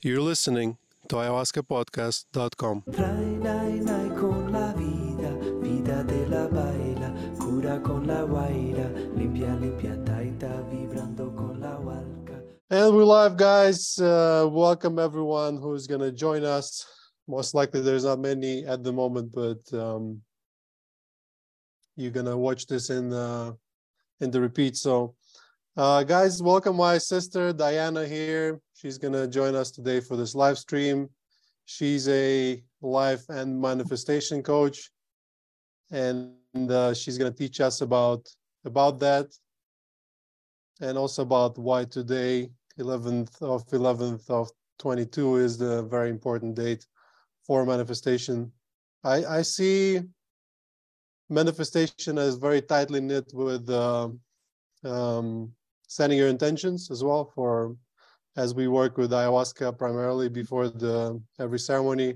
You're listening to ayahuascapodcast.com. Nai, nai, nai con la vida, vida de la baila, cura con la guaira, limpia, limpia, taita, vibrando con la hualca. And we're live, guys. Uh, welcome everyone who's going to join us. Most likely, there's not many at the moment, but um, you're going to watch this in the in the repeat. So, uh, guys, welcome my sister Diana here. She's going to join us today for this live stream. She's a life and manifestation coach, and uh, she's going to teach us about about that, and also about why today, 11th of 11th of 22, is the very important date for manifestation. I I see manifestation as very tightly knit with uh, um, setting your intentions as well for as we work with ayahuasca primarily before the every ceremony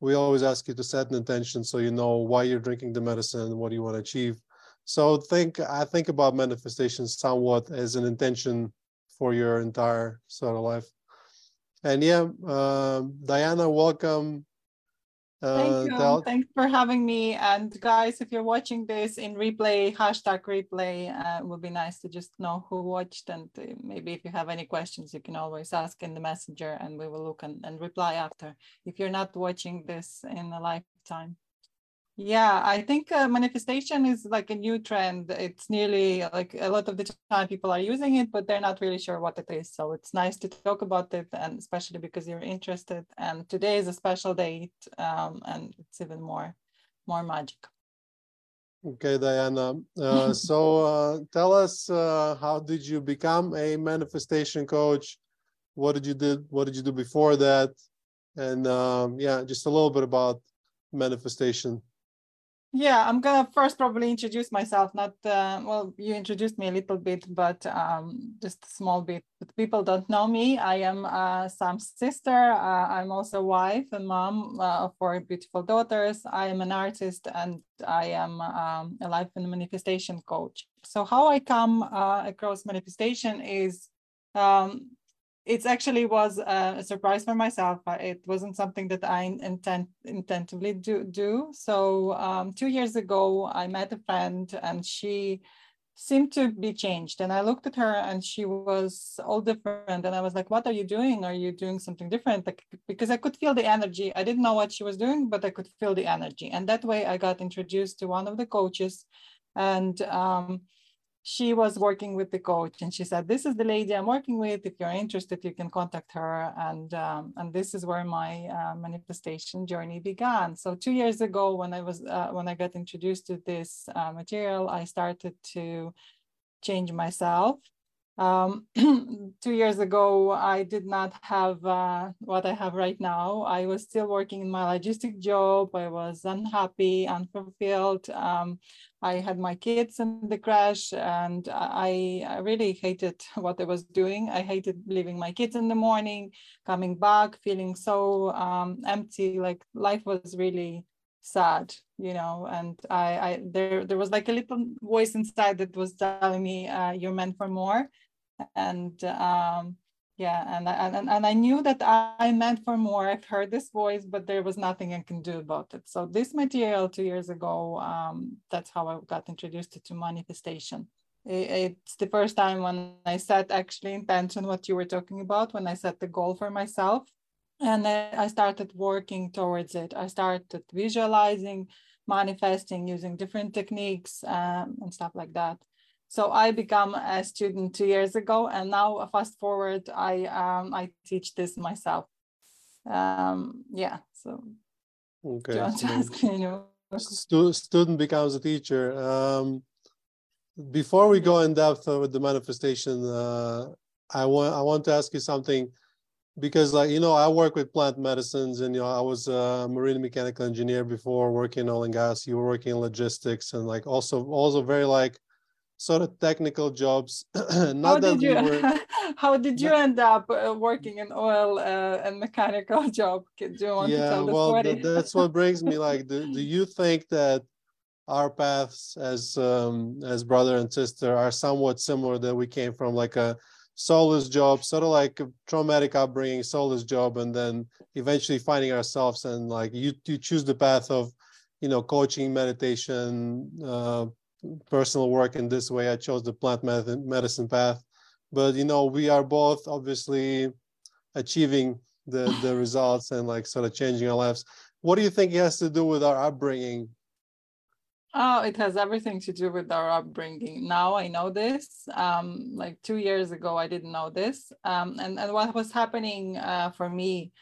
we always ask you to set an intention so you know why you're drinking the medicine and what you want to achieve. So think i think about manifestation somewhat as an intention for your entire sort of life. And yeah uh, diana welcome Thank uh, you. tell- Thanks for having me. And guys, if you're watching this in replay, hashtag replay, uh, it would be nice to just know who watched. And uh, maybe if you have any questions, you can always ask in the messenger and we will look and, and reply after if you're not watching this in a lifetime. Yeah, I think uh, manifestation is like a new trend. It's nearly like a lot of the time people are using it, but they're not really sure what it is. So it's nice to talk about it, and especially because you're interested. And today is a special date, um, and it's even more, more magic. Okay, Diana. Uh, so uh, tell us, uh, how did you become a manifestation coach? What did you did? What did you do before that? And um, yeah, just a little bit about manifestation. Yeah, I'm gonna first probably introduce myself. Not uh, well, you introduced me a little bit, but um, just a small bit. But people don't know me. I am uh, Sam's sister. Uh, I'm also wife and mom uh, of four beautiful daughters. I am an artist and I am um, a life and manifestation coach. So how I come uh, across manifestation is um, it actually was a surprise for myself. It wasn't something that I intend intentively do. do. So um, two years ago, I met a friend, and she seemed to be changed. And I looked at her, and she was all different. And I was like, "What are you doing? Are you doing something different?" Like, because I could feel the energy. I didn't know what she was doing, but I could feel the energy. And that way, I got introduced to one of the coaches, and um, she was working with the coach and she said this is the lady i'm working with. If you're interested you can contact her. And um, and this is where my uh, manifestation journey began. So two years ago when i was uh, when i got introduced to this uh, material i started to change myself um, two years ago i did not have uh, what i have right now i was still working in my logistic job i was unhappy unfulfilled um, I had my kids in the crash and I, I really hated what I was doing. I hated leaving my kids in the morning, coming back, feeling so um, empty, like life was really sad, you know, and I, I there there was like a little voice inside that was telling me uh, you're meant for more. And um, yeah, and I, and, and I knew that I meant for more. I've heard this voice, but there was nothing I can do about it. So this material two years ago, um, that's how I got introduced to manifestation. It's the first time when I set actually intention, what you were talking about, when I set the goal for myself. And I started working towards it. I started visualizing, manifesting using different techniques um, and stuff like that. So I become a student two years ago, and now fast forward, I um, I teach this myself. Um, yeah. So Okay. do you want to ask me? any stu- student becomes a teacher. Um, before we go in depth with the manifestation, uh, I want I want to ask you something because like you know I work with plant medicines and you know I was a marine mechanical engineer before working in oil and gas. You were working in logistics and like also also very like sort of technical jobs. How that did you we were how did you end up uh, working in oil uh, and mechanical job? Do you want to yeah tell the well story? th- that's what brings me like do, do you think that our paths as um as brother and sister are somewhat similar that we came from like a soulless job, sort of like a traumatic upbringing, soulless job, and then eventually finding ourselves and like you you choose the path of, you know, coaching, meditation, uh, personal work in this way. I chose the plant medicine path, but you know, we are both obviously achieving the the results and like sort of changing our lives. What do you think it has to do with our upbringing Oh, it has everything to do with our upbringing. Now I know this. Um, like two years ago, I didn't know this. Um, and, and what was happening uh, for me,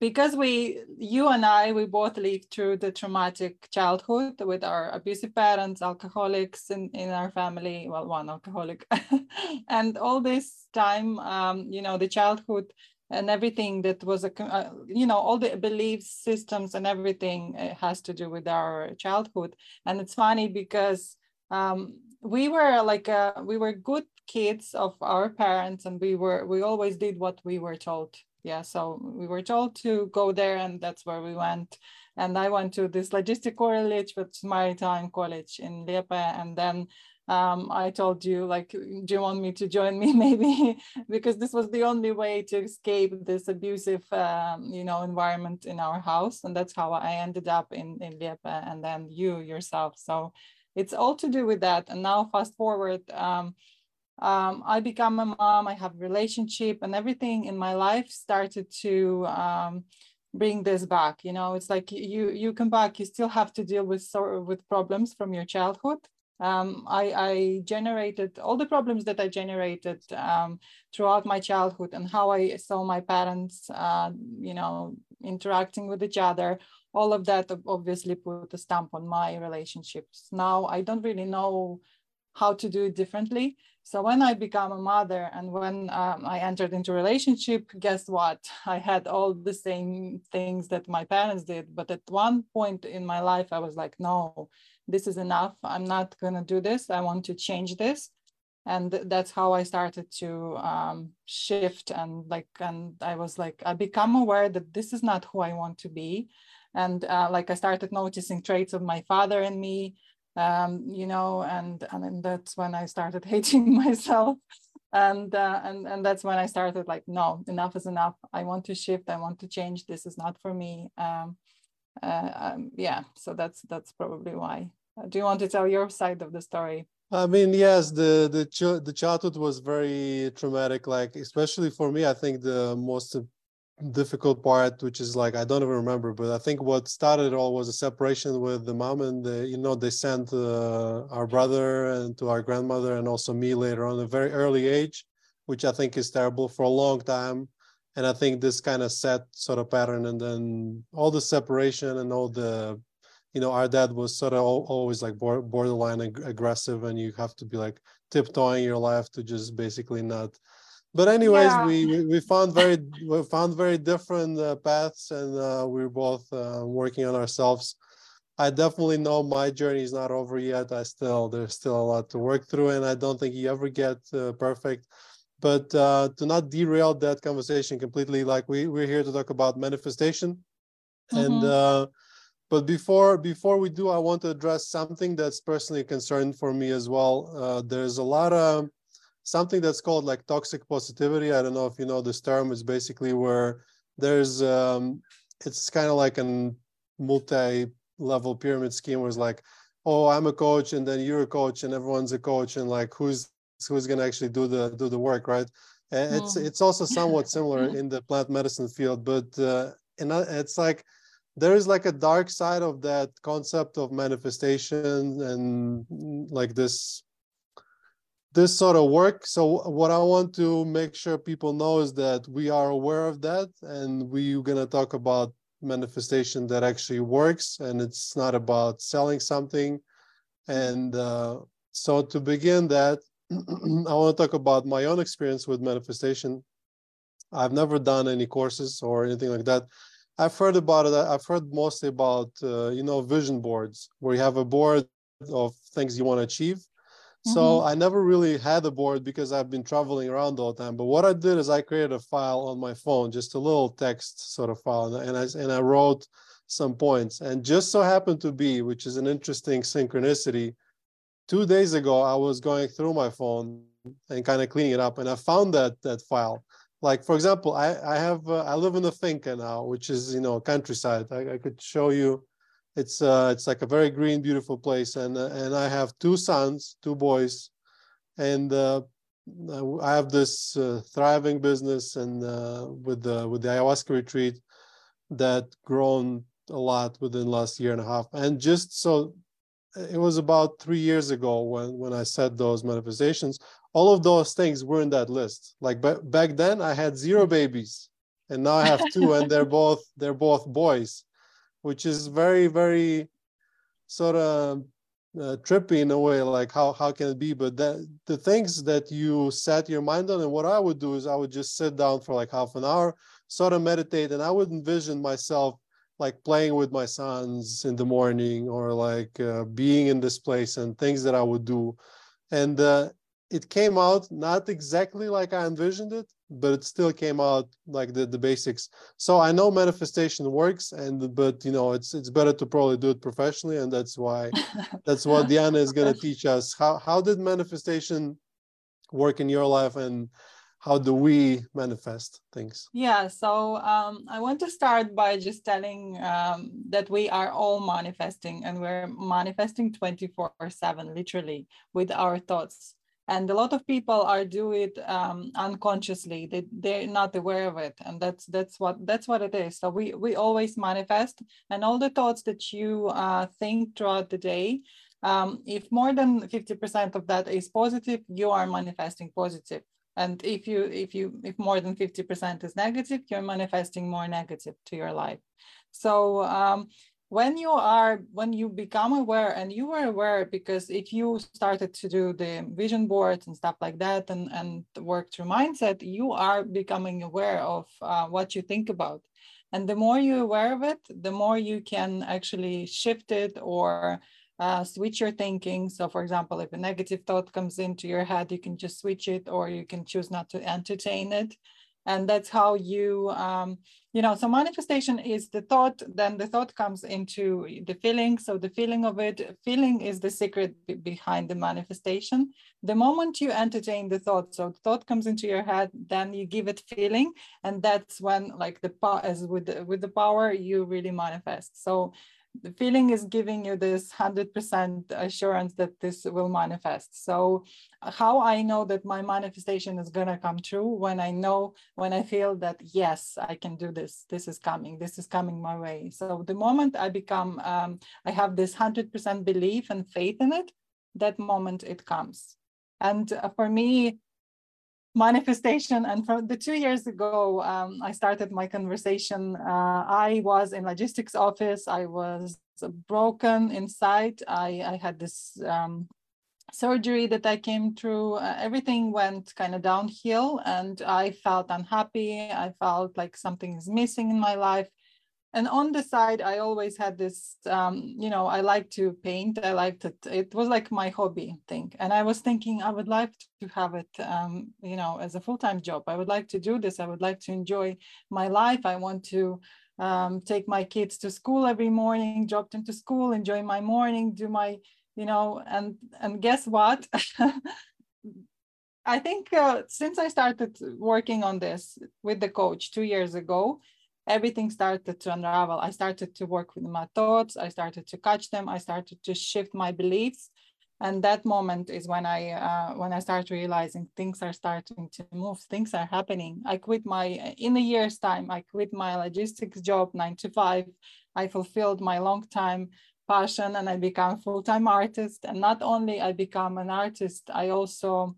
because we, you and I, we both lived through the traumatic childhood with our abusive parents, alcoholics in, in our family, well, one alcoholic. and all this time, um, you know, the childhood and everything that was a uh, you know all the belief systems and everything uh, has to do with our childhood and it's funny because um, we were like uh, we were good kids of our parents and we were we always did what we were told yeah so we were told to go there and that's where we went and i went to this logistic college which is maritime college in Liepa and then um, I told you, like, do you want me to join me? Maybe because this was the only way to escape this abusive, um, you know, environment in our house, and that's how I ended up in in Liepa, and then you yourself. So it's all to do with that. And now, fast forward. Um, um, I become a mom, I have a relationship and everything in my life started to um, bring this back. You know, it's like you you come back, you still have to deal with sort of with problems from your childhood um, I, I, generated all the problems that I generated um, throughout my childhood and how I saw my parents, uh, you know, interacting with each other. All of that obviously put a stamp on my relationships. Now I don't really know how to do it differently. So when I become a mother and when um, I entered into relationship, guess what? I had all the same things that my parents did. But at one point in my life, I was like, no, this is enough. I'm not going to do this. I want to change this. And that's how I started to um, shift and like, and I was like, I become aware that this is not who I want to be. And uh, like I started noticing traits of my father in me, um, you know, and, and that's when I started hating myself. And, uh, and and that's when I started like, no, enough is enough. I want to shift. I want to change. This is not for me. Um, uh, um, yeah, so that's that's probably why. Uh, do you want to tell your side of the story? I mean, yes, the the ch- the childhood was very traumatic. Like, especially for me, I think the most difficult part, which is like I don't even remember, but I think what started it all was a separation with the mom, and the, you know they sent uh, our brother and to our grandmother, and also me later on, a very early age, which I think is terrible for a long time. And I think this kind of set sort of pattern, and then all the separation and all the you know, our dad was sort of always like borderline ag- aggressive, and you have to be like tiptoeing your life to just basically not. But anyways, yeah. we we found very we found very different uh, paths, and uh, we are both uh, working on ourselves. I definitely know my journey is not over yet. I still there's still a lot to work through, and I don't think you ever get uh, perfect. But uh, to not derail that conversation completely, like we we're here to talk about manifestation, mm-hmm. and uh, but before before we do, I want to address something that's personally a concern for me as well. Uh, there's a lot of something that's called like toxic positivity. I don't know if you know this term. It's basically where there's um, it's kind of like a multi-level pyramid scheme where it's like, oh, I'm a coach, and then you're a coach, and everyone's a coach, and like who's who's gonna actually do the do the work, right? And it's mm. it's also somewhat similar in the plant medicine field, but uh, and it's like there is like a dark side of that concept of manifestation and like this this sort of work so what i want to make sure people know is that we are aware of that and we're going to talk about manifestation that actually works and it's not about selling something and uh, so to begin that i want to talk about my own experience with manifestation i've never done any courses or anything like that I've heard about it. I've heard mostly about uh, you know vision boards where you have a board of things you want to achieve. Mm-hmm. So I never really had a board because I've been traveling around all the time. But what I did is I created a file on my phone, just a little text sort of file, and I and I wrote some points. And just so happened to be, which is an interesting synchronicity, two days ago I was going through my phone and kind of cleaning it up. And I found that that file. Like for example, I I have uh, I live in a finca now, which is you know countryside. I, I could show you. It's uh it's like a very green, beautiful place, and uh, and I have two sons, two boys, and uh, I have this uh, thriving business and uh, with the with the ayahuasca retreat that grown a lot within last year and a half. And just so it was about three years ago when when I said those manifestations. All of those things were in that list. Like b- back then, I had zero babies, and now I have two, and they're both they're both boys, which is very very sort of uh, trippy in a way. Like how how can it be? But that the things that you set your mind on, and what I would do is I would just sit down for like half an hour, sort of meditate, and I would envision myself like playing with my sons in the morning or like uh, being in this place and things that I would do. And uh, it came out not exactly like I envisioned it, but it still came out like the, the basics. So I know manifestation works and but you know it's it's better to probably do it professionally and that's why that's what Diana is going to teach us. How how did manifestation work in your life and how do we manifest things? Yeah, so um, I want to start by just telling um, that we are all manifesting and we're manifesting 24 7, literally, with our thoughts. And a lot of people are do it um, unconsciously. They, they're not aware of it. And that's that's what that's what it is. So we, we always manifest and all the thoughts that you uh, think throughout the day, um, if more than 50% of that is positive, you are manifesting positive and if you if you if more than 50% is negative you're manifesting more negative to your life so um, when you are when you become aware and you were aware because if you started to do the vision boards and stuff like that and and work through mindset you are becoming aware of uh, what you think about and the more you're aware of it the more you can actually shift it or uh, switch your thinking. So, for example, if a negative thought comes into your head, you can just switch it, or you can choose not to entertain it. And that's how you, um, you know, so manifestation is the thought, then the thought comes into the feeling. So, the feeling of it, feeling is the secret behind the manifestation. The moment you entertain the thought, so the thought comes into your head, then you give it feeling. And that's when, like, the power as with the, with the power, you really manifest. So, the feeling is giving you this 100% assurance that this will manifest. So how I know that my manifestation is going to come true when I know, when I feel that, yes, I can do this. This is coming. This is coming my way. So the moment I become, um, I have this 100% belief and faith in it, that moment it comes. And uh, for me, manifestation. And from the two years ago um, i started my conversation uh, i was in logistics office. I was broken inside. I, I had this um, surgery that i came through. Uh, everything went kind of downhill and i felt unhappy. I felt like something is missing in my life and on the side i always had this um, you know i like to paint i liked it it was like my hobby thing. And i was thinking i would like to have it um, you know as a full-time job. I would like to do this. I would like to enjoy my life. I want to um, take my kids to school every morning drop them to school enjoy my morning do my you know and and guess what? I think uh, since i started working on this with the coach two years ago everything started to unravel. I started to work with my thoughts. I started to catch them. I started to shift my beliefs. And that moment is when I uh, when I start realizing things are starting to move, things are happening. I quit my in a year's time. I quit my logistics job, nine to five. I fulfilled my long time passion, and I become full time artist. And not only I become an artist, I also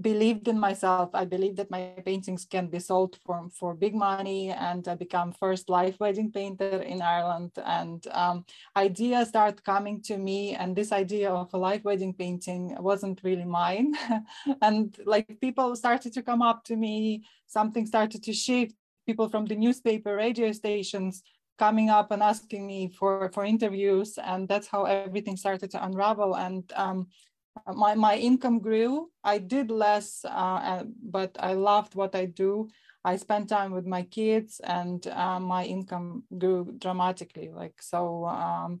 believed in myself. I believed that my paintings can be sold for, for big money and I become first live wedding painter in Ireland. And um, ideas start coming to me and this idea of a live wedding painting wasn't really mine. and like people started to come up to me, something started to shift, people from the newspaper, radio stations coming up and asking me for, for interviews. And that's how everything started to unravel. And um, my, my income grew. I did less, uh, but I loved what I do. I spent time with my kids and uh, my income grew dramatically. Like, so um,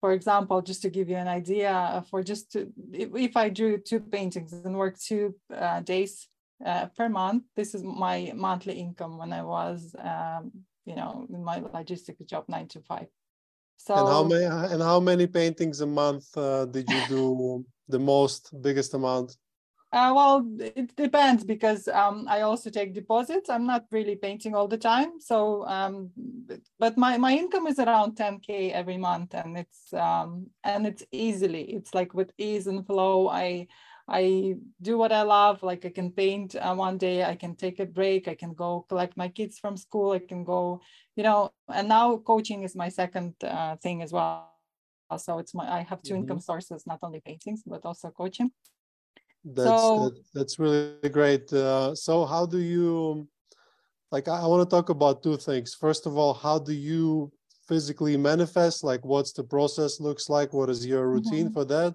for example, just to give you an idea, uh, for just to, if, if I drew two paintings and worked two uh, days uh, per month, this is my monthly income when I was, um, you know, in my logistics job, nine to five. So and how many and how many paintings a month uh, did you do the most biggest amount? Uh, well, it depends because um, I also take deposits. I'm not really painting all the time, so um, but my my income is around 10k every month, and it's um, and it's easily. It's like with ease and flow. I I do what I love. Like I can paint uh, one day, I can take a break, I can go collect my kids from school, I can go, you know. And now coaching is my second uh, thing as well. So it's my I have 2 mm-hmm. income sources, not only paintings but also coaching. That's so, that, that's really great. Uh, so how do you like I, I want to talk about two things. First of all, how do you physically manifest? Like what's the process looks like? What is your routine mm-hmm. for that?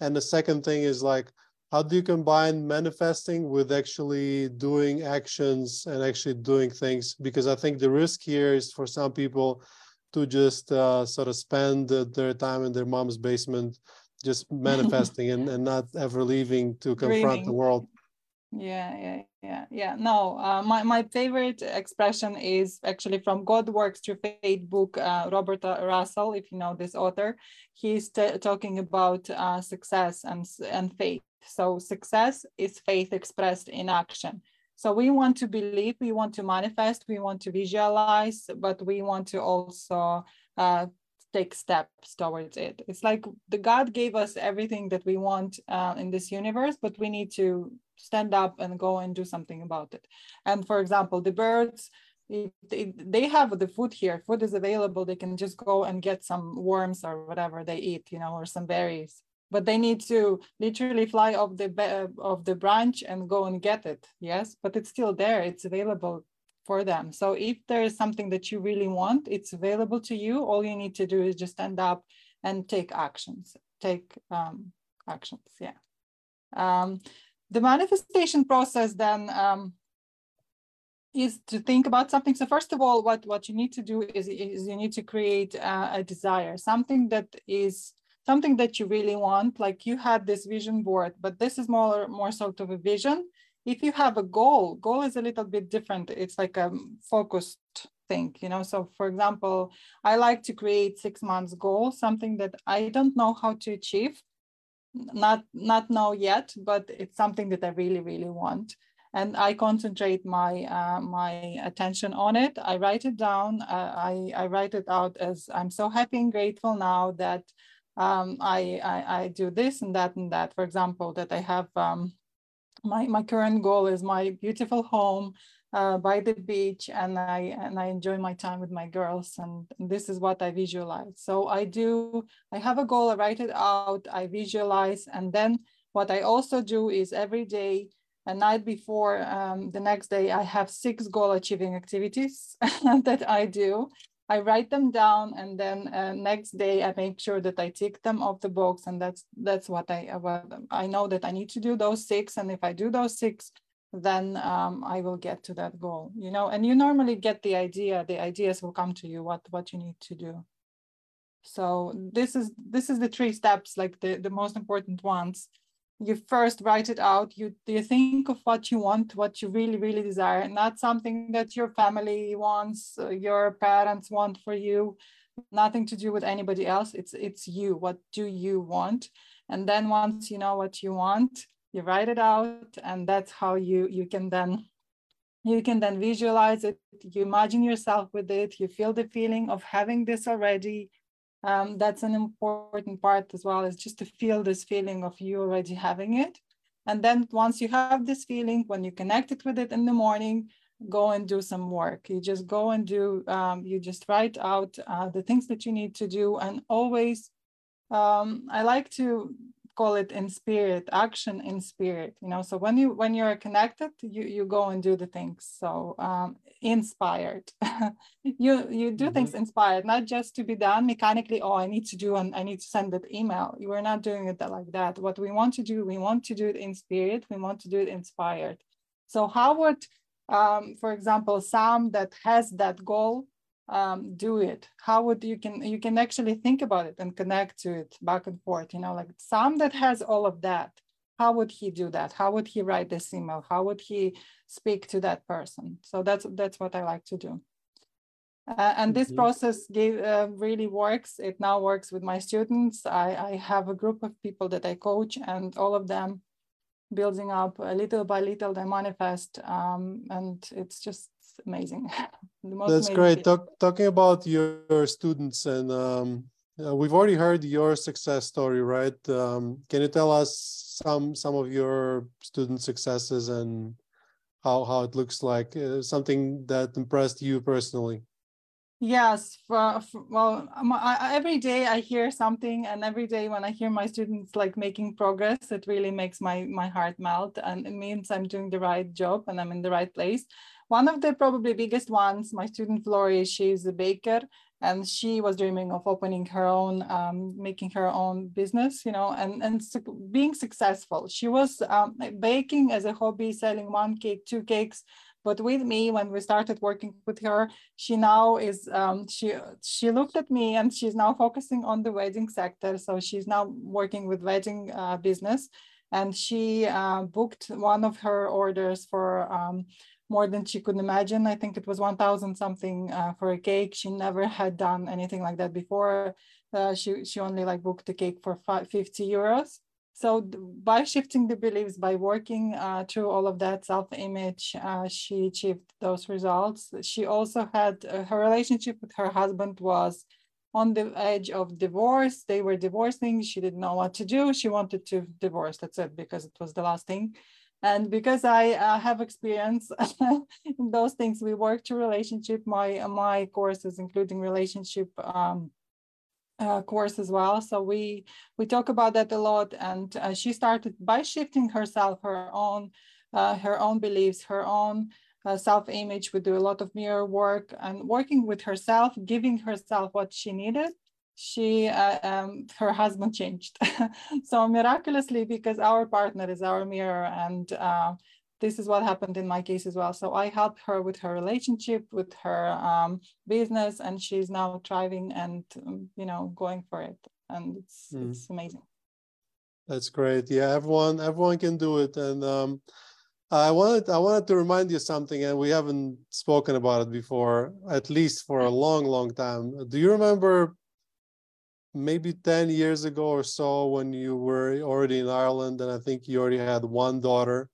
And the second thing is like how do you combine manifesting with actually doing actions and actually doing things? Because I think the risk here is for some people to just uh, sort of spend their time in their mom's basement just manifesting and, and not ever leaving to confront Dreaming. the world. Yeah yeah yeah yeah. No uh, my, my favorite expression is actually from god works through faith book uh, robert russell if you know this author. He's t- talking about uh, success and and faith. So success is faith expressed in action so we want to believe we want to manifest we want to visualize but we want to also uh, take steps towards it. It's like the God gave us everything that we want uh, in this universe, but we need to stand up and go and do something about it. And for example, the birds, they have the food here. Food is available. They can just go and get some worms or whatever they eat, you know, or some berries. But they need to literally fly off the of the branch and go and get it. Yes, but it's still there. It's available for them. So if there is something that you really want, it's available to you. All you need to do is just stand up and take actions, take um, actions. Yeah. Um, the manifestation process then um, is to think about something. So first of all, what, what you need to do is, is you need to create uh, a desire, something that is something that you really want. Like you had this vision board, but this is more, more sort of a vision if you have a goal, goal is a little bit different. It's like a focused thing, you know. So for example, I like to create six months goal, something that I don't know how to achieve, not not know yet, but it's something that I really, really want. And I concentrate my uh, my attention on it. I write it down. Uh, I, I write it out as I'm so happy and grateful now that um, I, I, I do this and that and that. For example, that I have um, my, my current goal is my beautiful home uh, by the beach and I and I enjoy my time with my girls and this is what I visualize. So I do, I have a goal, I write it out, I visualize and then what I also do is every day, a night before um, the next day, I have six goal achieving activities that I do I write them down and then uh, next day I make sure that I tick them off the box and that's that's what I what I know that I need to do those six and if I do those six then um, I will get to that goal you know? And you normally get the idea the ideas will come to you what what you need to do. So this is this is the three steps like the the most important ones you first write it out you you think of what you want what you really really desire not something that your family wants uh, your parents want for you nothing to do with anybody else. It's it's you. What do you want? And then once you know what you want you write it out and that's how you you can then you can then visualize it. You imagine yourself with it. You feel the feeling of having this already um, that's an important part as well is just to feel this feeling of you already having it. And then once you have this feeling when you connect it with it in the morning go and do some work. You just go and do um, you just write out uh, the things that you need to do. And always um, i like to call it in spirit action in spirit you know? So when you when you're connected you you go and do the things. So um, inspired. You you do mm-hmm. things inspired not just to be done mechanically oh i need to do and i need to send that email. You are not doing it like that. What we want to do we want to do it in spirit we want to do it inspired. So how would um, for example sam that has that goal um, do it? How would you can you can actually think about it and connect to it back and forth you know like Sam that has all of that how would he do that? How would he write this email? How would he speak to that person? So that's that's what i like to do. Uh, and this mm-hmm. process gave, uh, really works. It now works with my students. I, I have a group of people that i coach and all of them building up a little by little they manifest um, and it's just amazing. That's amazing great. Talk, talking about your students and um, uh, we've already heard your success story right? Um, can you tell us some some of your student successes and how how it looks like? Uh, something that impressed you personally. Yes, for, for, well, I, every day I hear something, and every day when I hear my students like making progress, it really makes my my heart melt, and it means I'm doing the right job and I'm in the right place. One of the probably biggest ones, my student Flori, she's a baker, and she was dreaming of opening her own, um, making her own business, you know, and and being successful. She was um, baking as a hobby, selling one cake, two cakes but with me, when we started working with her, she now is um, she she looked at me and she's now focusing on the wedding sector. So she's now working with wedding uh, business, and she uh, booked one of her orders for. Um, more than she could imagine. I think it was 1,000 something uh, for a cake. She never had done anything like that before. Uh, she, she only like booked the cake for 50 euros. So by shifting the beliefs, by working uh, through all of that self-image, uh, she achieved those results. She also had uh, her relationship with her husband was on the edge of divorce. They were divorcing. She didn't know what to do. She wanted to divorce. That's it, because it was the last thing. And because I uh, have experience in those things, we work to relationship. My my courses, including relationship um, uh, course as well. So we we talk about that a lot. And uh, she started by shifting herself, her own uh, her own beliefs, her own uh, self-image. We do a lot of mirror work and working with herself, giving herself what she needed. She uh, um, her husband changed. so miraculously, because our partner is our mirror and uh, this is what happened in my case as well. So I helped her with her relationship, with her um, business, and she's now thriving and um, you know going for it, and it's mm. it's amazing. That's great. Yeah, everyone everyone can do it, and um, I wanted I wanted to remind you something, and we haven't spoken about it before, at least for a long, long time. Do you remember? Maybe 10 years ago or so, when you were already in Ireland, and I think you already had one daughter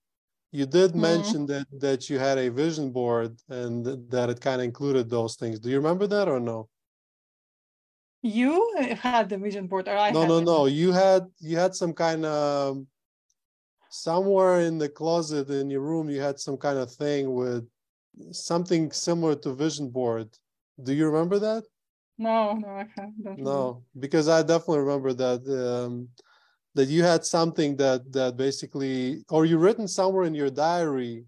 you did mm-hmm. mention that that you had a vision board and that it kind of included those things. Do you remember that or no? You had the vision board, or I? No, no, no. You had you had some kind of somewhere in the closet in your room. You had some kind of thing with something similar to vision board. Do you remember that? No, no, I can't. No, because I definitely remember that. Um, that you had something that that basically or you written somewhere in your diary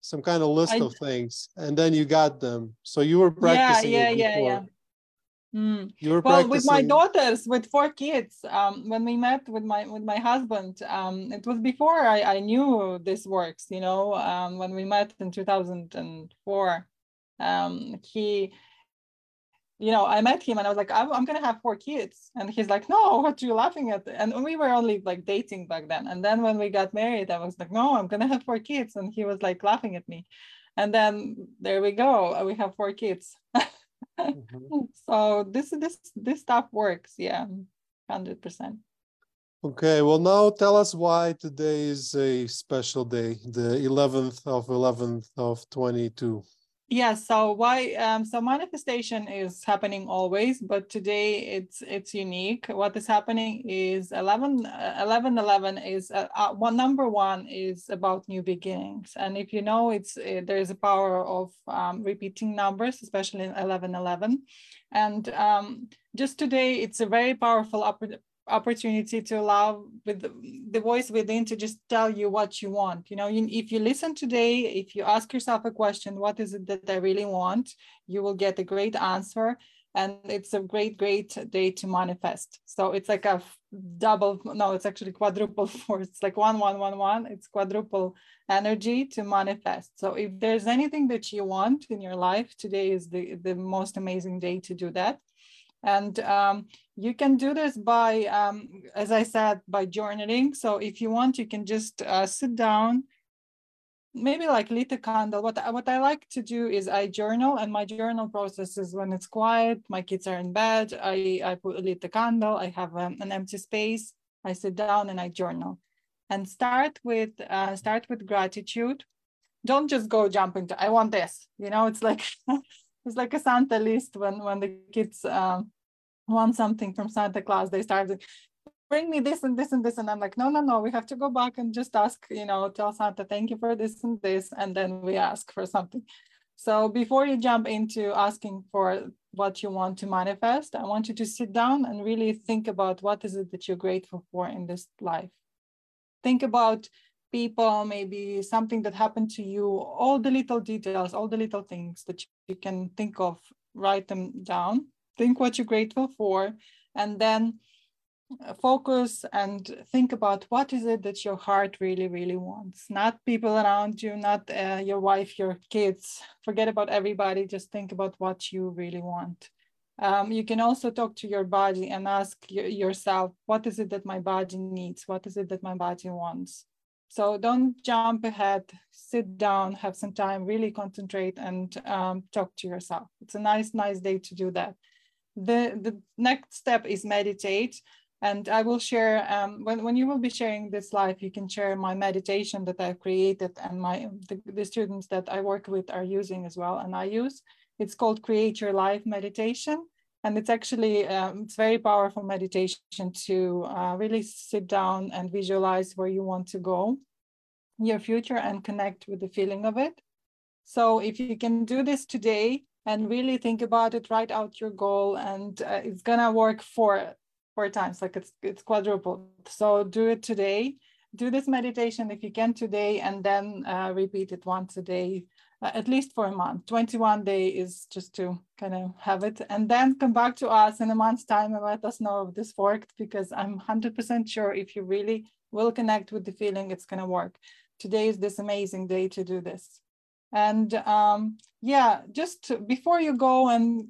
some kind of list I, of things and then you got them so you were practicing yeah yeah yeah yeah Mm. You were well, practicing... with my daughters, with four kids, um, when we met with my with my husband, um, it was before I, I knew this works. You know, um, when we met in two thousand and four, um, he you know, I met him and I was like, I'm, I'm going to have four kids. And he's like, no, what are you laughing at? And we were only like dating back then. And then when we got married, I was like, no, I'm going to have four kids. And he was like laughing at me. And then there we go. We have four kids. mm-hmm. So this, this, this stuff works. Yeah. 100%. Okay, well now tell us why today is a special day, the 11th of 11th of 22. Yes. So why? Um, so manifestation is happening always, but today it's it's unique. What is happening is 11, uh, 11, 11 is uh, uh, one number one is about new beginnings, and if you know, it's uh, there is a power of um, repeating numbers, especially in 11, 11. and um, just today it's a very powerful opportunity to allow with the, the, voice within to just tell you what you want you know? You, if you listen today if you ask yourself a question what is it that i really want? you will get a great answer and it's a great great day to manifest. So it's like a double no it's actually quadruple force it's like one one one one it's quadruple energy to manifest. So if there's anything that you want in your life today is the the most amazing day to do that and um, you can do this by um, as i said by journaling so if you want you can just uh, sit down maybe like lit a candle. What what I like to do is I journal, and my journal process is when it's quiet, my kids are in bed. I I put lit the candle. I have um, an empty space. I sit down and I journal, and start with uh, start with gratitude. Don't just go jump into I want this. You know, it's like it's like a Santa list when when the kids. Um, want something from Santa Claus, they start bring me this and this and this and i'm like no no no we have to go back and just ask you know tell santa thank you for this and this and then we ask for something. So before you jump into asking for what you want to manifest i want you to sit down and really think about what is it that you're grateful for in this life. Think about people maybe something that happened to you all the little details all the little things that you can think of write them down think what you're grateful for and then focus and think about what is it that your heart really really wants. Not people around you not uh, your wife your kids. Forget about everybody just think about what you really want. Um, you can also talk to your body and ask yourself what is it that my body needs? What is it that my body wants? So don't jump ahead. Sit down have some time really concentrate and um, talk to yourself. It's a nice nice day to do that the the next step is meditate and I will share, um, when, when you will be sharing this live, you can share my meditation that I've created and my the, the students that I work with are using as well. And I use, it's called Create Your Life Meditation. And it's actually, um, it's very powerful meditation to uh, really sit down and visualize where you want to go, your future and connect with the feeling of it. So if you can do this today, and really think about it, write out your goal, and uh, it's gonna work for four times like it's it's quadrupled. So do it today. Do this meditation if you can today and then uh, repeat it once a day uh, at least for a month. 21 day is just to kind of have it. And then come back to us in a month's time and let us know if this worked because i'm 100% sure if you really will connect with the feeling it's going to work. Today is this amazing day to do this. And um, yeah just before you go and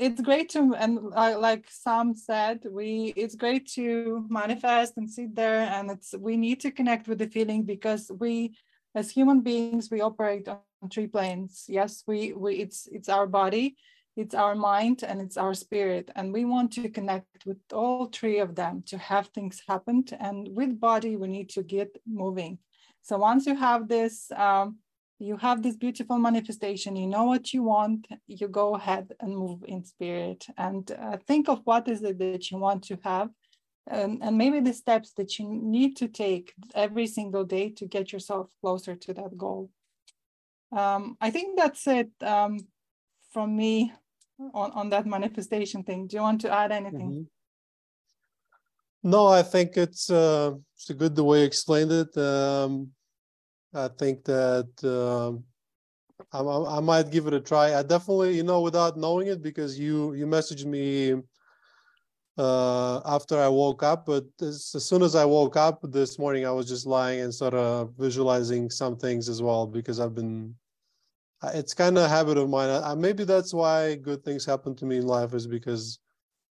it's great to and uh, like Sam said, we it's great to manifest and sit there, and it's we need to connect with the feeling because we, as human beings, we operate on three planes. Yes, we we it's it's our body, it's our mind, and it's our spirit, and we want to connect with all three of them to have things happen. And with body, we need to get moving. So once you have this. Um, you have this beautiful manifestation. You know what you want. You go ahead and move in spirit. And uh, think of what is it that you want to have. And, and maybe the steps that you need to take every single day to get yourself closer to that goal. Um, i think that's it um, from me on, on that manifestation thing. Do you want to add anything? Mm-hmm. no i think it's uh, it's a good the way you explained it. Um, I think that um, I, I, might give it a try. I definitely, you know, without knowing it, because you you messaged me uh, after I woke up. But as, as, soon as I woke up this morning, I was just lying and sort of visualizing some things as well because I've been. It's kind of a habit of mine. I, maybe that's why good things happen to me in life is because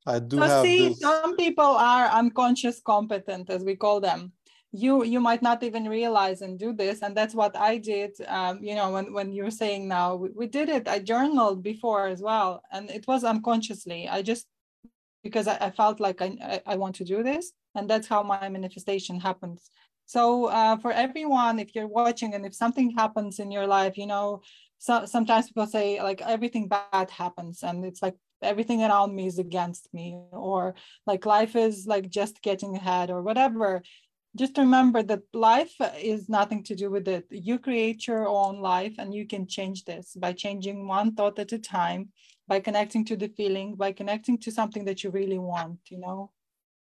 I do so have. See, this... some people are unconscious competent, as we call them you you might not even realize and do this. And that's what i did um, you know when, when you're saying now we, we, did it. I journaled before as well and it was unconsciously. I just because i, I felt like I, I want to do this and that's how my manifestation happens. So uh, for everyone if you're watching and if something happens in your life you know so, sometimes people say like everything bad happens and it's like everything around me is against me or like life is like just getting ahead or whatever just remember that life is nothing to do with it. You create your own life and you can change this by changing one thought at a time, by connecting to the feeling, by connecting to something that you really want, you know.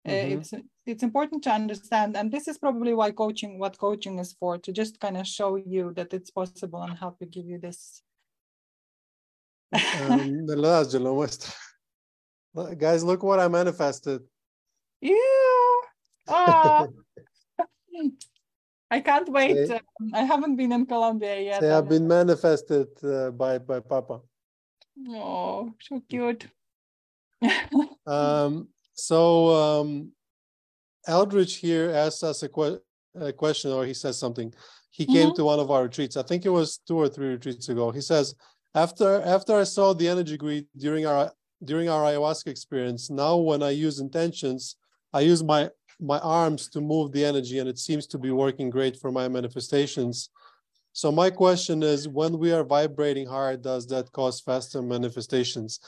Mm-hmm. It's it's important to understand, and this is probably why coaching, what coaching is for, to just kind of show you that it's possible and help you give you this. um, de verdad, yo lo muestro. Look, Guys, look what I manifested. Ew. Ah. I can't wait. Um, I haven't been in Colombia yet. They have been manifested uh, by by Papa. Oh, so cute. Um, so um, Eldridge here asks us a, que- a question, or he says something. He came Mhm. to one of our retreats. I think it was two or three retreats ago. He says, after after I saw the energy grid during our during our ayahuasca experience, now when I use intentions, I use my my arms to move the energy, and it seems to be working great for my manifestations. So my question is, when we are vibrating hard, does that cause faster manifestations?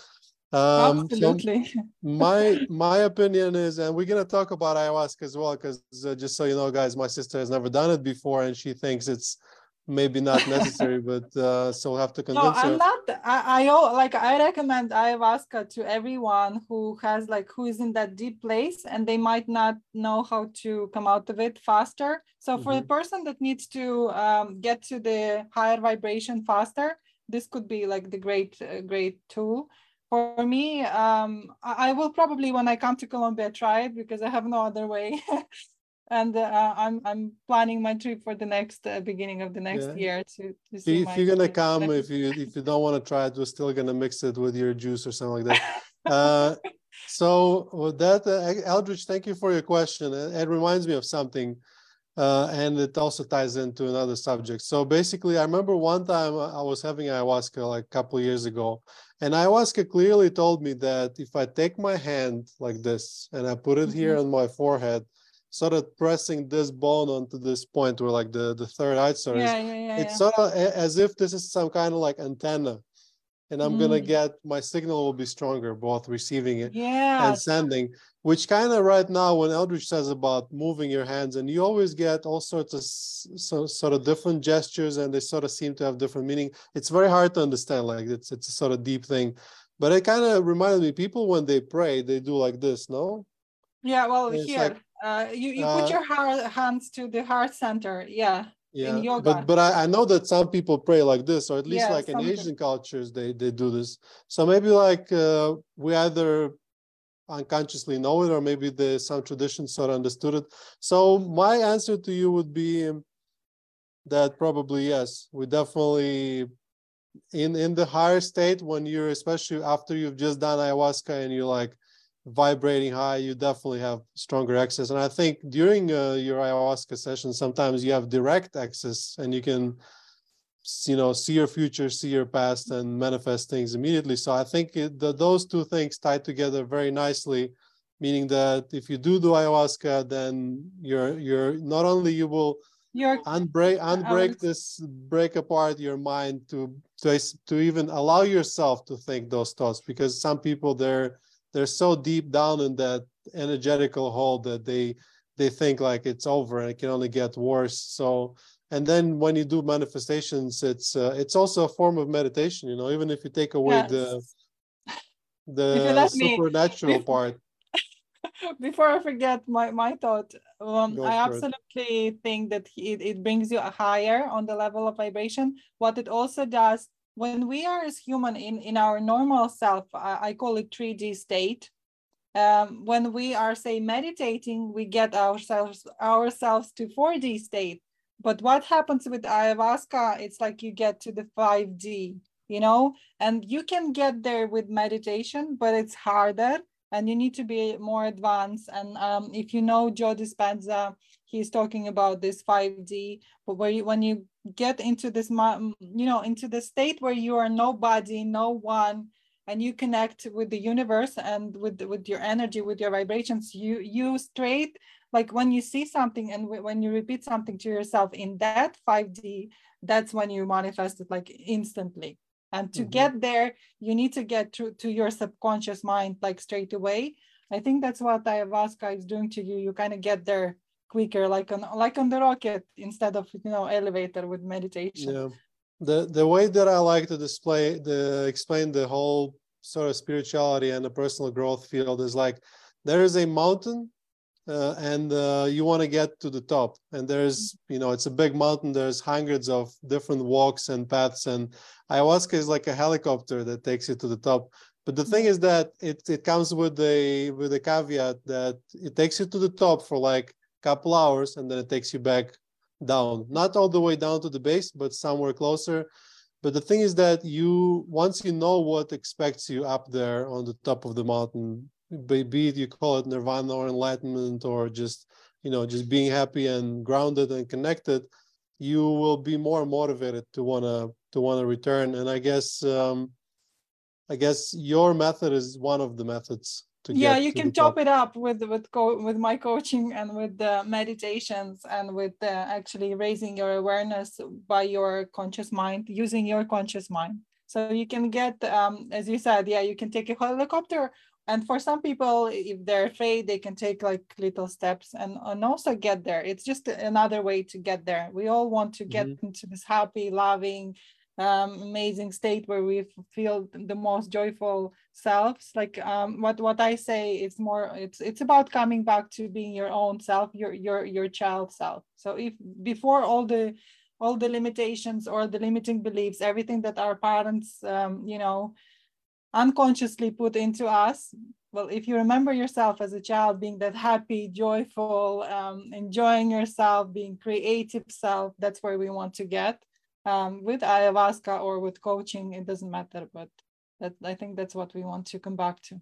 Um, so- Absolutely. my my opinion is and we're going to talk about ayahuasca as well because uh, just so you know guys my sister has never done it before and she thinks it's maybe not necessary but uh so have to No, convince I'm her not. I, I like. I recommend ayahuasca to everyone who has like who is in that deep place and they might not know how to come out of it faster. So for the person that needs to um, get to the higher vibration faster, this could be like the great, uh, great tool. For me, um, I, I will probably when I come to Colombia try it because I have no other way. And uh, I'm I'm planning my trip for the next uh, beginning of the next Yeah. year to to see. if you're gonna come if you if you don't want to try it we're still gonna mix it with your juice or something like that uh so with that uh, eldridge thank you for your question it, it reminds me of something uh, and it also ties into another subject. So basically, I remember one time uh, I was having ayahuasca like a couple of years ago, and ayahuasca clearly told me that if I take my hand like this and I put it here on my forehead, sort of pressing this bone onto this point where like the the third eye sort of is, yeah, yeah, yeah, it's yeah. sort of as if this is some kind of like antenna, and I'm gonna Mm. get my signal will be stronger, both receiving it yeah, and sending, which kind of right now when Eldridge says about moving your hands, and you always get all sorts of so, sort of different gestures, and they sort of seem to have different meaning. It's very hard to understand, like it's it's a sort of deep thing, but it kind of reminded me people when they pray they do like this, no? yeah. Well, here, like, uh, you you uh, put your heart, hands to the heart center. Yeah, Yeah, yoga. but but I, I know that some people pray like this, or at least Yeah, like in. Asian cultures they they do this. So maybe like uh, we either unconsciously know it, or maybe the some traditions sort of understood it. So my answer to you would be that probably yes, we definitely in in the higher state when you're especially after you've just done ayahuasca and you're like vibrating high you definitely have stronger access. And i think during uh, your ayahuasca session sometimes you have direct access and you can you know see your future see your past and manifest things immediately. So i think it, the, those two things tie together very nicely meaning that if you do do ayahuasca then you're you're not only you will you're unbreak unbreak would- this break apart your mind to to to even allow yourself to think those thoughts because some people they're they're so deep down in that energetical hole that they they think like it's over and it can only get worse so and then when you do manifestations it's uh, it's also a form of meditation you know even if you take away the Yes. the me- supernatural if- part before I forget my, my thought, um, I for it. absolutely think that it, it brings you higher on the level of vibration. What it also does when we are as human in, in our normal self, I, I call it 3D state. Um, when we are say meditating, we get ourselves ourselves to 4D state. But what happens with ayahuasca? It's like you get to the 5D, you know, and you can get there with meditation, but it's harder and you need to be more advanced. And um, if you know Joe Dispenza, he's talking about this 5D, but where you, when you get into this, you know, into the state where you are nobody, no one, and you connect with the universe and with with your energy, with your vibrations, you you straight like when you see something and wh- when you repeat something to yourself in that 5D, that's when you manifest it like instantly. And to Mhm. get there, you need to get to, to your subconscious mind like straight away. I think that's what ayahuasca is doing to you. You kind of get there quicker, like on like on the rocket instead of you know elevator with meditation. Yeah. The the way that I like to display the explain the whole sort of spirituality and the personal growth field is like there is a mountain uh, and uh, you want to get to the top. And there's you know it's a big mountain. There's hundreds of different walks and paths and ayahuasca is like a helicopter that takes you to the top. But the thing is that it, it comes with a with a caveat that it takes you to the top for like a couple hours and then it takes you back down. Not all the way down to the base but somewhere closer. But the thing is that you once you know what expects you up there on the top of the mountain be it you call it nirvana or enlightenment or just you know just being happy and grounded and connected you will be more motivated to want to to want to return. And i guess um i guess your method is one of the methods to yeah you can top. it up with with co- with my coaching and with the meditations and with the actually raising your awareness by your conscious mind using your conscious mind. So you can get um, as you said yeah you can take a helicopter and for some people if they're afraid they can take like little steps and, and also get there. It's just another way to get there. We all want to get mm-hmm. into this happy loving um, amazing state where we feel the most joyful selves. Like um, what what i say it's more it's it's about coming back to being your own self your your your child self. So if before all the all the limitations or the limiting beliefs everything that our parents um, you know unconsciously put into us. Well if you remember yourself as a child being that happy joyful um, enjoying yourself being creative self that's where we want to get. Um, with ayahuasca or with coaching it doesn't matter but that i think that's what we want to come back to.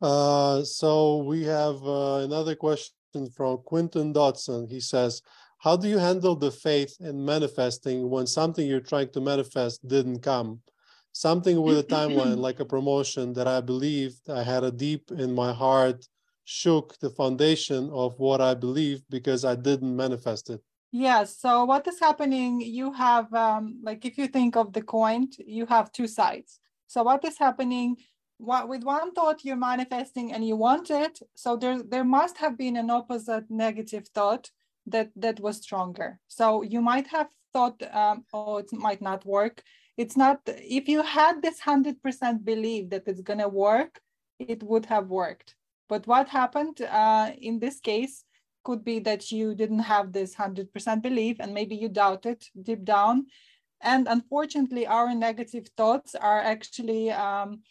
Uh, so we have uh, another question from quinton dodson. He says how do you handle the faith in manifesting when something you're trying to manifest didn't come something with a timeline like a promotion that I believed I had a deep in my heart shook the foundation of what I believed because I didn't manifest it. Yes. So what is happening? You have um, like if you think of the coin, you have two sides. So what is happening? What with one thought you're manifesting and you want it. So there there must have been an opposite negative thought that that was stronger. So you might have thought, um, oh, it might not work it's not if you had this 100% belief that it's going to work it would have worked. But what happened uh, in this case could be that you didn't have this 100% belief and maybe you doubted deep down. And unfortunately our negative thoughts are actually um,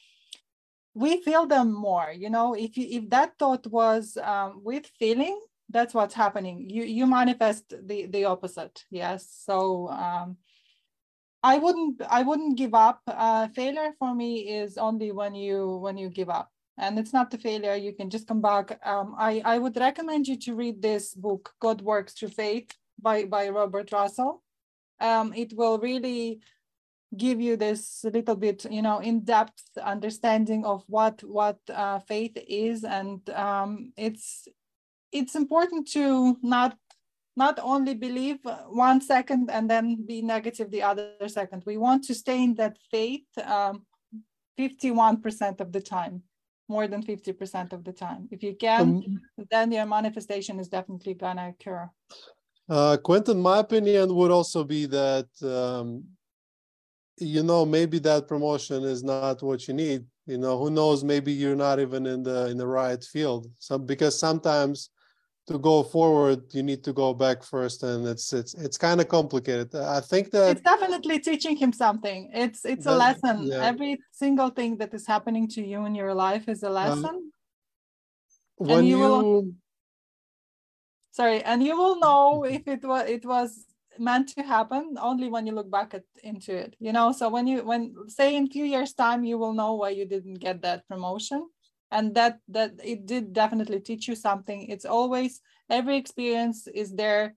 we feel them more you know? If you if that thought was um, with feeling that's what's happening. You you manifest the the opposite. Yes. So um, I wouldn't I wouldn't give up. Uh, failure for me is only when you when you give up, and it's not the failure. You can just come back. Um, I I would recommend you to read this book, God Works Through Faith, by by Robert Russell. Um, it will really give you this little bit, you know, in depth understanding of what what uh, faith is, and um, it's it's important to not not only believe one second and then be negative the other second. We want to stay in that faith um, 51% of the time, more than 50% of the time. If you can, um, then your manifestation is definitely gonna occur. Uh, Quentin, my opinion would also be that, um, you know, maybe that promotion is not what you need. You know, who knows? Maybe you're not even in the in the right field. So because sometimes to go forward you need to go back first and it's it's it's kind of complicated. I think that it's definitely teaching him something. It's it's that, a lesson. yeah. every single thing that is happening to you in your life is a um, lesson. Um, when you, you will, sorry and you will know if it was it was meant to happen only when you look back at into it you know? So when you when say in few years time you will know why you didn't get that promotion and that that it did definitely teach you something. It's always every experience is there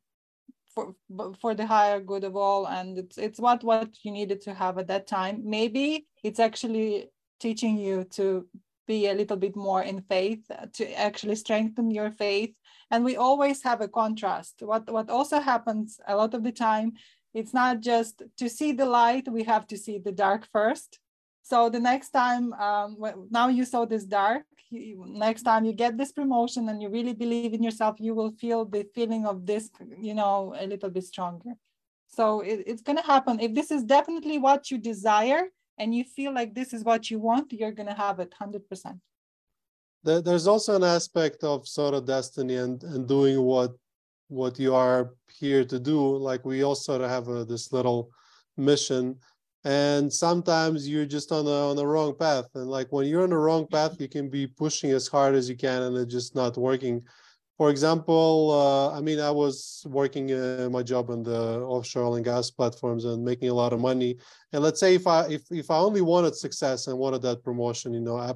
for for the higher good of all. And it's it's what what you needed to have at that time. Maybe it's actually teaching you to be a little bit more in faith to actually strengthen your faith. And we always have a contrast. What what also happens a lot of the time it's not just to see the light we have to see the dark first so the next time, um, now you saw this dark, you, next time you get this promotion and you really believe in yourself, you will feel the feeling of this, you know, a little bit stronger. So it, it's going to happen. If this is definitely what you desire and you feel like this is what you want, you're going to have it 100%. there, there's also an aspect of sort of destiny and and doing what what you are here to do like we all sort of have a, this little mission and sometimes you're just on the on the wrong path and like when you're on the wrong path you can be pushing as hard as you can and it's just not working for example uh, i mean i was working uh, my job on the offshore oil and gas platforms and making a lot of money and let's say if i if, if i only wanted success and wanted that promotion you know i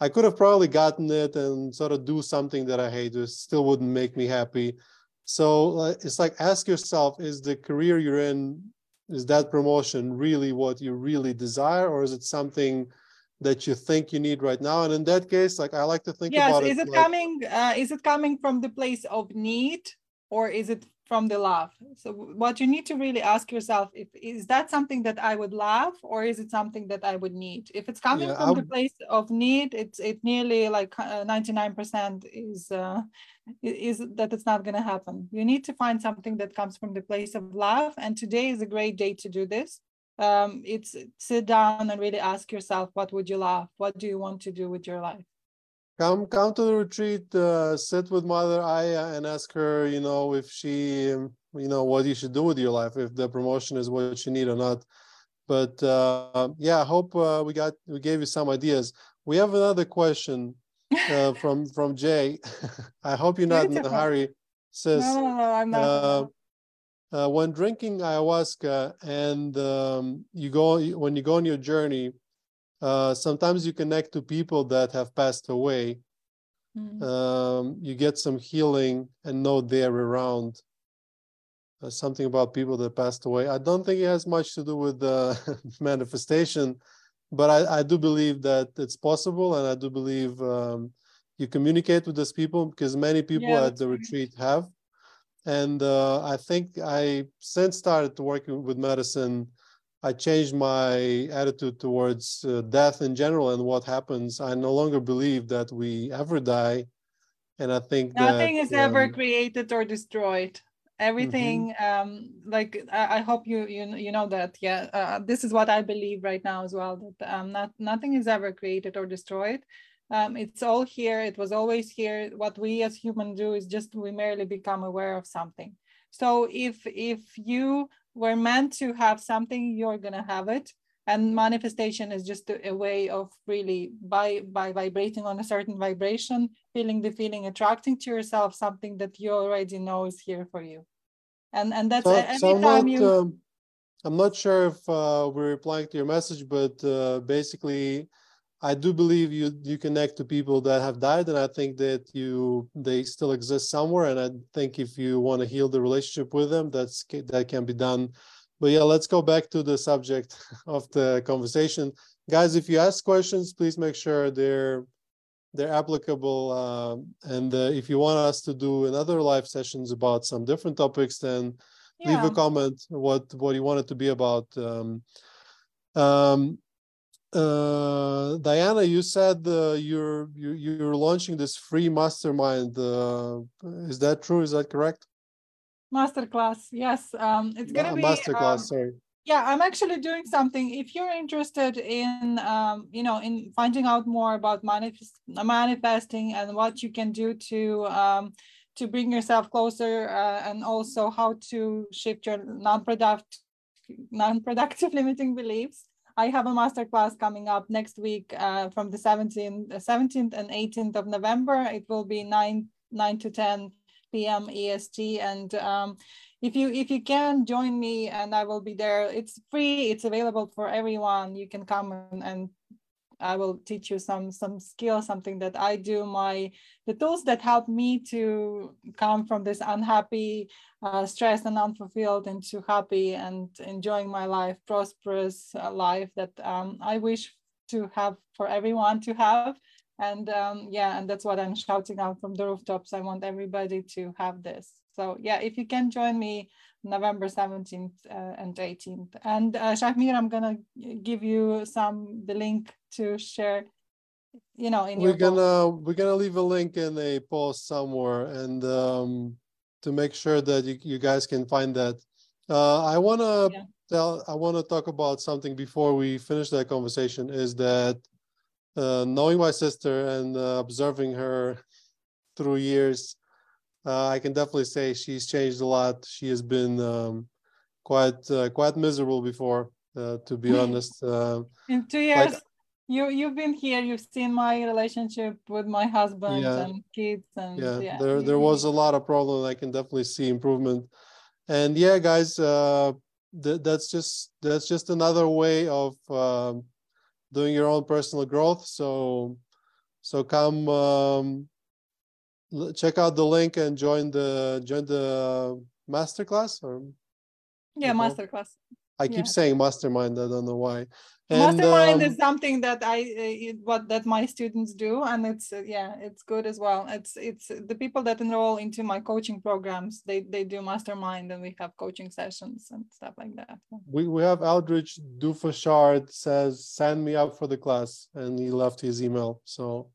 I could have probably gotten it and sort of do something that I hate. It still wouldn't make me happy. So uh, it's like ask yourself: Is the career you're in, is that promotion really what you really desire, or is it something that you think you need right now? And in that case, like I like to think yes, about is it. it like, coming? Uh, is it coming from the place of need, or is it from the love? So what you need to really ask yourself: if is that something that I would love, or is it something that I would need? If it's coming Yeah, from I the place of need, it's it nearly like ninety nine percent is. Uh, is that it's not going to happen. You need to find something that comes from the place of love. And today is a great day to do this. Um, it's sit down and really ask yourself, what would you love? What do you want to do with your life? Come come to the retreat uh, sit with mother aya and ask her you know if she you know what you should do with your life if the promotion is what you need or not but uh, yeah i hope uh, we got we gave you some ideas we have another question uh, from from jay i hope you're not in a Beautiful. hurry No, says no, no, I'm not. uh, uh, when drinking ayahuasca and um, you go when you go on your journey uh, sometimes you connect to people that have passed away Mm. um, you get some healing and know they're around. Uh, something about people that passed away. I don't think it has much to do with the manifestation, but I, I do believe that it's possible, and I do believe um, you communicate with those people because many people Yeah, at the retreat have. And uh, I think I since started working with medicine, I changed my attitude towards uh, death in general and what happens. I no longer believe that we ever die, and I think Nothing that is ever um, created or destroyed. Everything, um, like I, I hope you you you know that. Yeah, uh, this is what I believe right now as well. That um, not nothing is ever created or destroyed. Um, it's all here. It was always here. What we as humans do is just we merely become aware of something. So if if you were meant to have something, you're gonna have it. And manifestation is just a, a way of really by by vibrating on a certain vibration, feeling the feeling, attracting to yourself something that you already know is here for you. And and that's So, every so I'm time not, you um, I'm not sure if uh, we're replying to your message, but uh, basically, I do believe you you connect to people that have died, and I think that you they still exist somewhere. And I think if you want to heal the relationship with them, that's that can be done. But yeah, let's go back to the subject of the conversation, guys. If you ask questions, please make sure they're they're applicable. Um, and uh, if you want us to do another live sessions about some different topics, then leave a comment what what you want it to be about um um uh diana you said uh, you're you, you're launching this free mastermind uh is that true is that correct masterclass. Yes. Um it's gonna Ma- be masterclass um, sorry yeah i'm actually doing something if you're interested in um, you know in finding out more about manifest, manifesting and what you can do to um, to bring yourself closer uh, and also how to shift your non-productive non-productive limiting beliefs i have a masterclass coming up next week uh, from the 17th 17th and 18th of november. It will be 9 9 to 10 p.m est and um, if you if you can join me and i will be there it's free. It's available for everyone. You can come and, and i will teach you some some skill something that i do. My the tools that help me to come from this unhappy uh, stressed and unfulfilled into happy and enjoying my life prosperous uh, life that um, i wish to have for everyone to have. And um, yeah and that's what i'm shouting out from the rooftops. I want everybody to have this so yeah if you can join me november 17th uh, and 18th and uh, Shahmir, i'm gonna give you some the link to share you know in we're your gonna we're gonna leave a link in a post somewhere and um to make sure that you, you guys can find that. Uh i want to Yeah. tell i want to talk about something before we finish that conversation is that uh, knowing my sister and uh, observing her through years, uh, I can definitely say she's changed a lot. She has been um, quite uh, quite miserable before, uh, to be honest. Uh, In two years, like, you you've been here. You've seen my relationship with my husband yeah, and kids, and yeah, yeah there there was a lot of problem. I can definitely see improvement. And yeah, guys, uh, th- that's just that's just another way of um, doing your own personal growth. So so come. Um, check out the link and join the join the masterclass or yeah masterclass. I keep yeah. saying mastermind i don't know why. And, mastermind um, is something that i uh, what that my students do and it's uh, yeah it's good as well. It's it's the people that enroll into my coaching programs they they do mastermind and we have coaching sessions and stuff like that. We, we have aldrich dufashard says send me up for the class and he left his email so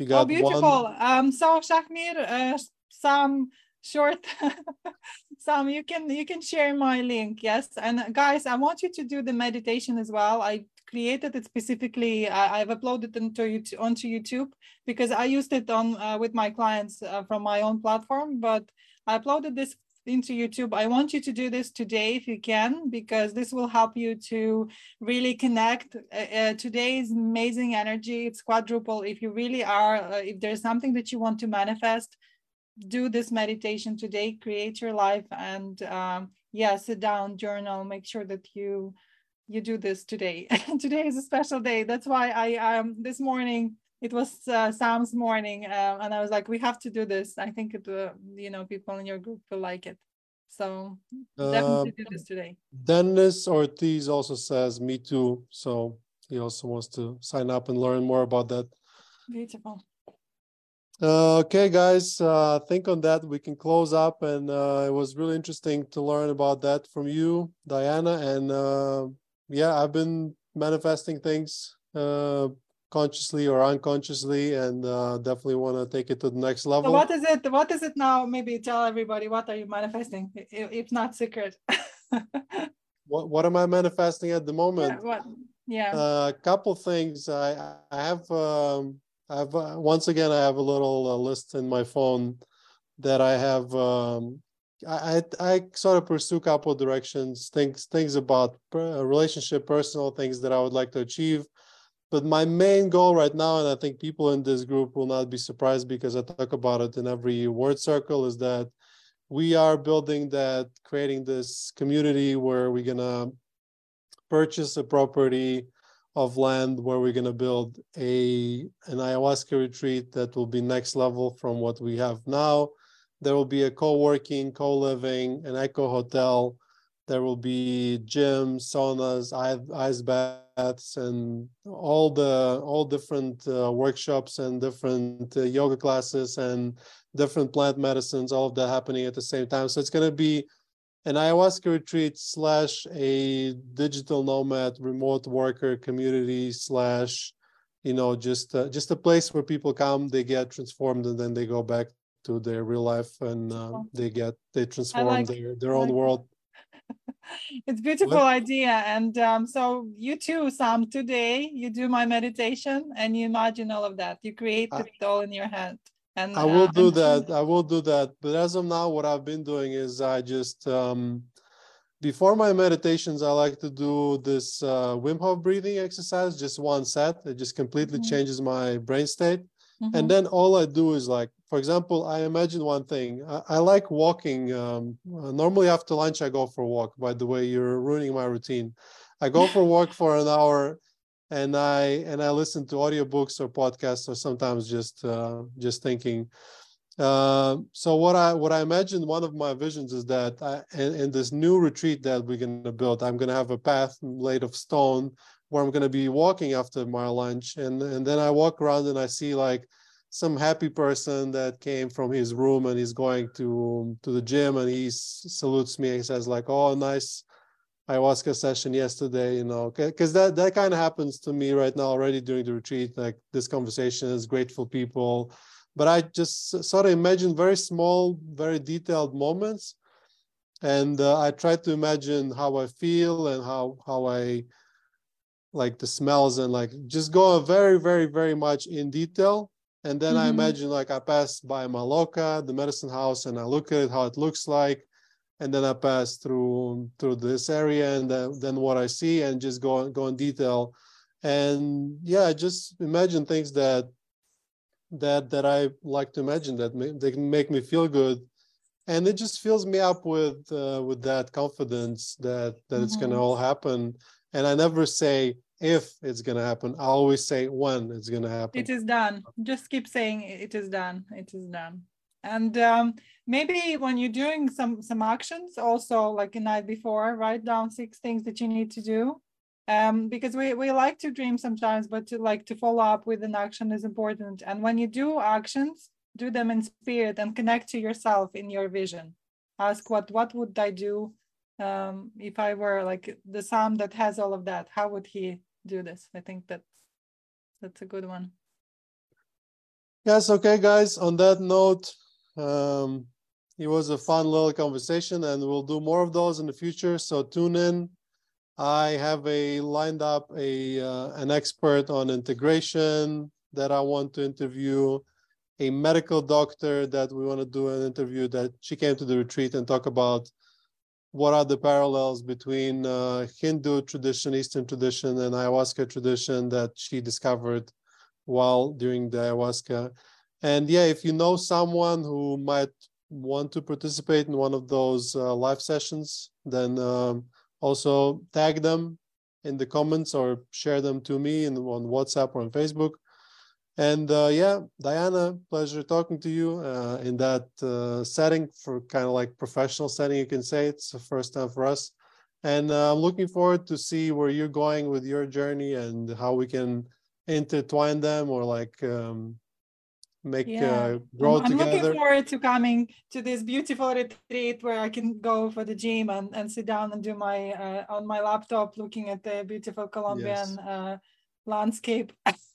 you got oh, beautiful. One... Um, so Shahmir, uh, some short, some you can you can share my link. Yes, and guys, I want you to do the meditation as well. I created it specifically. I, have uploaded it into YouTube, onto YouTube because I used it on uh, with my clients uh, from my own platform, but I uploaded this into YouTube. I want you to do this today if you can, because this will help you to really connect. Uh, uh, today's amazing energy, it's quadruple. If you really are, uh, if there's something that you want to manifest, do this meditation today, create your life and um, yeah, sit down, journal, make sure that you you do this today. today is a special day. That's why I um this morning it was uh, Sam's morning, uh, and I was like, we have to do this. I think it, uh, you know, people in your group will like it. So definitely do this today. Dennis Ortiz also says, me too. So he also wants to sign up and learn more about that. Beautiful. Uh, okay, guys, uh, think on that. We can close up, and uh, it was really interesting to learn about that from you, Diana. And yeah, I've been manifesting things uh, consciously or unconsciously and uh, definitely want to take it to the next level. so what is it what is it now? Maybe tell everybody what are you manifesting if not secret? What what am i manifesting at the moment? Yeah, what yeah. Uh, a couple things i i have um i have uh, once again i have a little uh, list in my phone that i have um I, I sort of pursue a couple of directions, things things about relationship, personal things that I would like to achieve, but my main goal right now, and I think people in this group will not be surprised because I talk about it in every word circle, is that we are building that, creating this community where we're gonna purchase a property of land where we're gonna build a an ayahuasca retreat that will be next level from what we have now. There will be a co-working, co-living, an eco hotel there will be gyms, saunas, ice baths, and all the all different uh, workshops and different uh, yoga classes and different plant medicines. All of that happening at the same time. So it's going to be an ayahuasca retreat slash a digital nomad remote worker community slash you know just uh, just a place where people come they get transformed and then they go back to their real life and uh, they get they transform like, their, their own like world it's beautiful what? idea. And um, so you too sam today you do my meditation and you imagine all of that. You create I, it all in your head and i will uh, do that. i will do that. But as of now what i've been doing is i just um, before my meditations i like to do this uh, wim hof breathing exercise just one set. It just completely mm-hmm. changes my brain state. Mm-hmm. and then all i do is like for example, I imagine one thing. I, I like walking. Um, uh, normally after lunch, I go for a walk. By the way, you're ruining my routine. I go for a walk for an hour, and I and I listen to audiobooks or podcasts, or sometimes just uh, just thinking. Uh, so what I what I imagine one of my visions is that I, in, in this new retreat that we're going to build, I'm going to have a path laid of stone where I'm going to be walking after my lunch, and and then I walk around and I see like some happy person that came from his room and he's going to to the gym and he salutes me and says like oh nice ayahuasca session yesterday you know because that that kind of happens to me right now already during the retreat like this conversation is grateful people. But i just sort of imagine very small very detailed moments and uh, i try to imagine how i feel and how how i like the smells and like just go very very very much in detail and then i Mhm. imagine like i pass by maloca the medicine house and i look at it how it looks like and then i pass through through this area and then, then what i see and just go go in detail and yeah I just imagine things that that that i like to imagine that ma- they can make me feel good and it just fills me up with uh, with that confidence that that it's going to Mhm. all happen and i never say if it's going to happen i always say when it's going to happen It is done. Just keep saying it is done. It is done. And um, maybe when you're doing some some actions, also like a night before, write down six things that you need to do. Um, because we, we like to dream sometimes, but to like to follow up with an action is important. And when you do actions, do them in spirit and connect to yourself in your vision. Ask what what would I do um, if I were like the Sam that has all of that? How would he do this? I think that's that's a good one. Yes, okay, guys. On that note, um, it was a fun little conversation, and we'll do more of those in the future. So tune in. I have a lined up a uh, an expert on integration that I want to interview, a medical doctor that we want to do an interview that she came to the retreat and talk about what are the parallels between uh, Hindu tradition, Eastern tradition, and ayahuasca tradition that she discovered while during the ayahuasca. And yeah, if you know someone who might want to participate in one of those uh, live sessions, then um, also tag them in the comments or share them to me in, on WhatsApp or on Facebook. And uh, yeah, Diana, pleasure talking to you uh, in that uh, setting for kind of like professional setting, you can say it's the first time for us. And uh, I'm looking forward to see where you're going with your journey and how we can intertwine them or like um, make Yeah. uh, I'm, grow I'm together. looking forward to coming to this beautiful retreat where I can go for the gym and, and sit down and do my uh, on my laptop looking at the beautiful Colombian uh, landscape.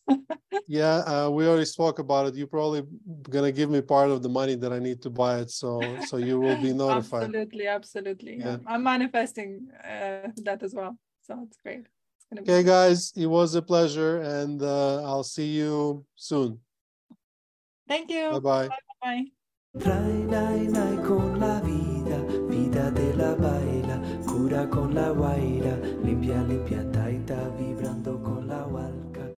Yeah, uh, we already spoke about it. You're probably gonna give me part of the money that I need to buy it, so so you will be notified. absolutely, absolutely. Yeah. I'm manifesting uh, that as well. So it's great. It's gonna be Okay, guys, it was a pleasure, and uh, I'll see you soon. Thank you. Bye bye. Bye. Trai nai nai con la vida, vida de la baila, cura con la guaira, limpia limpia taita vibrando.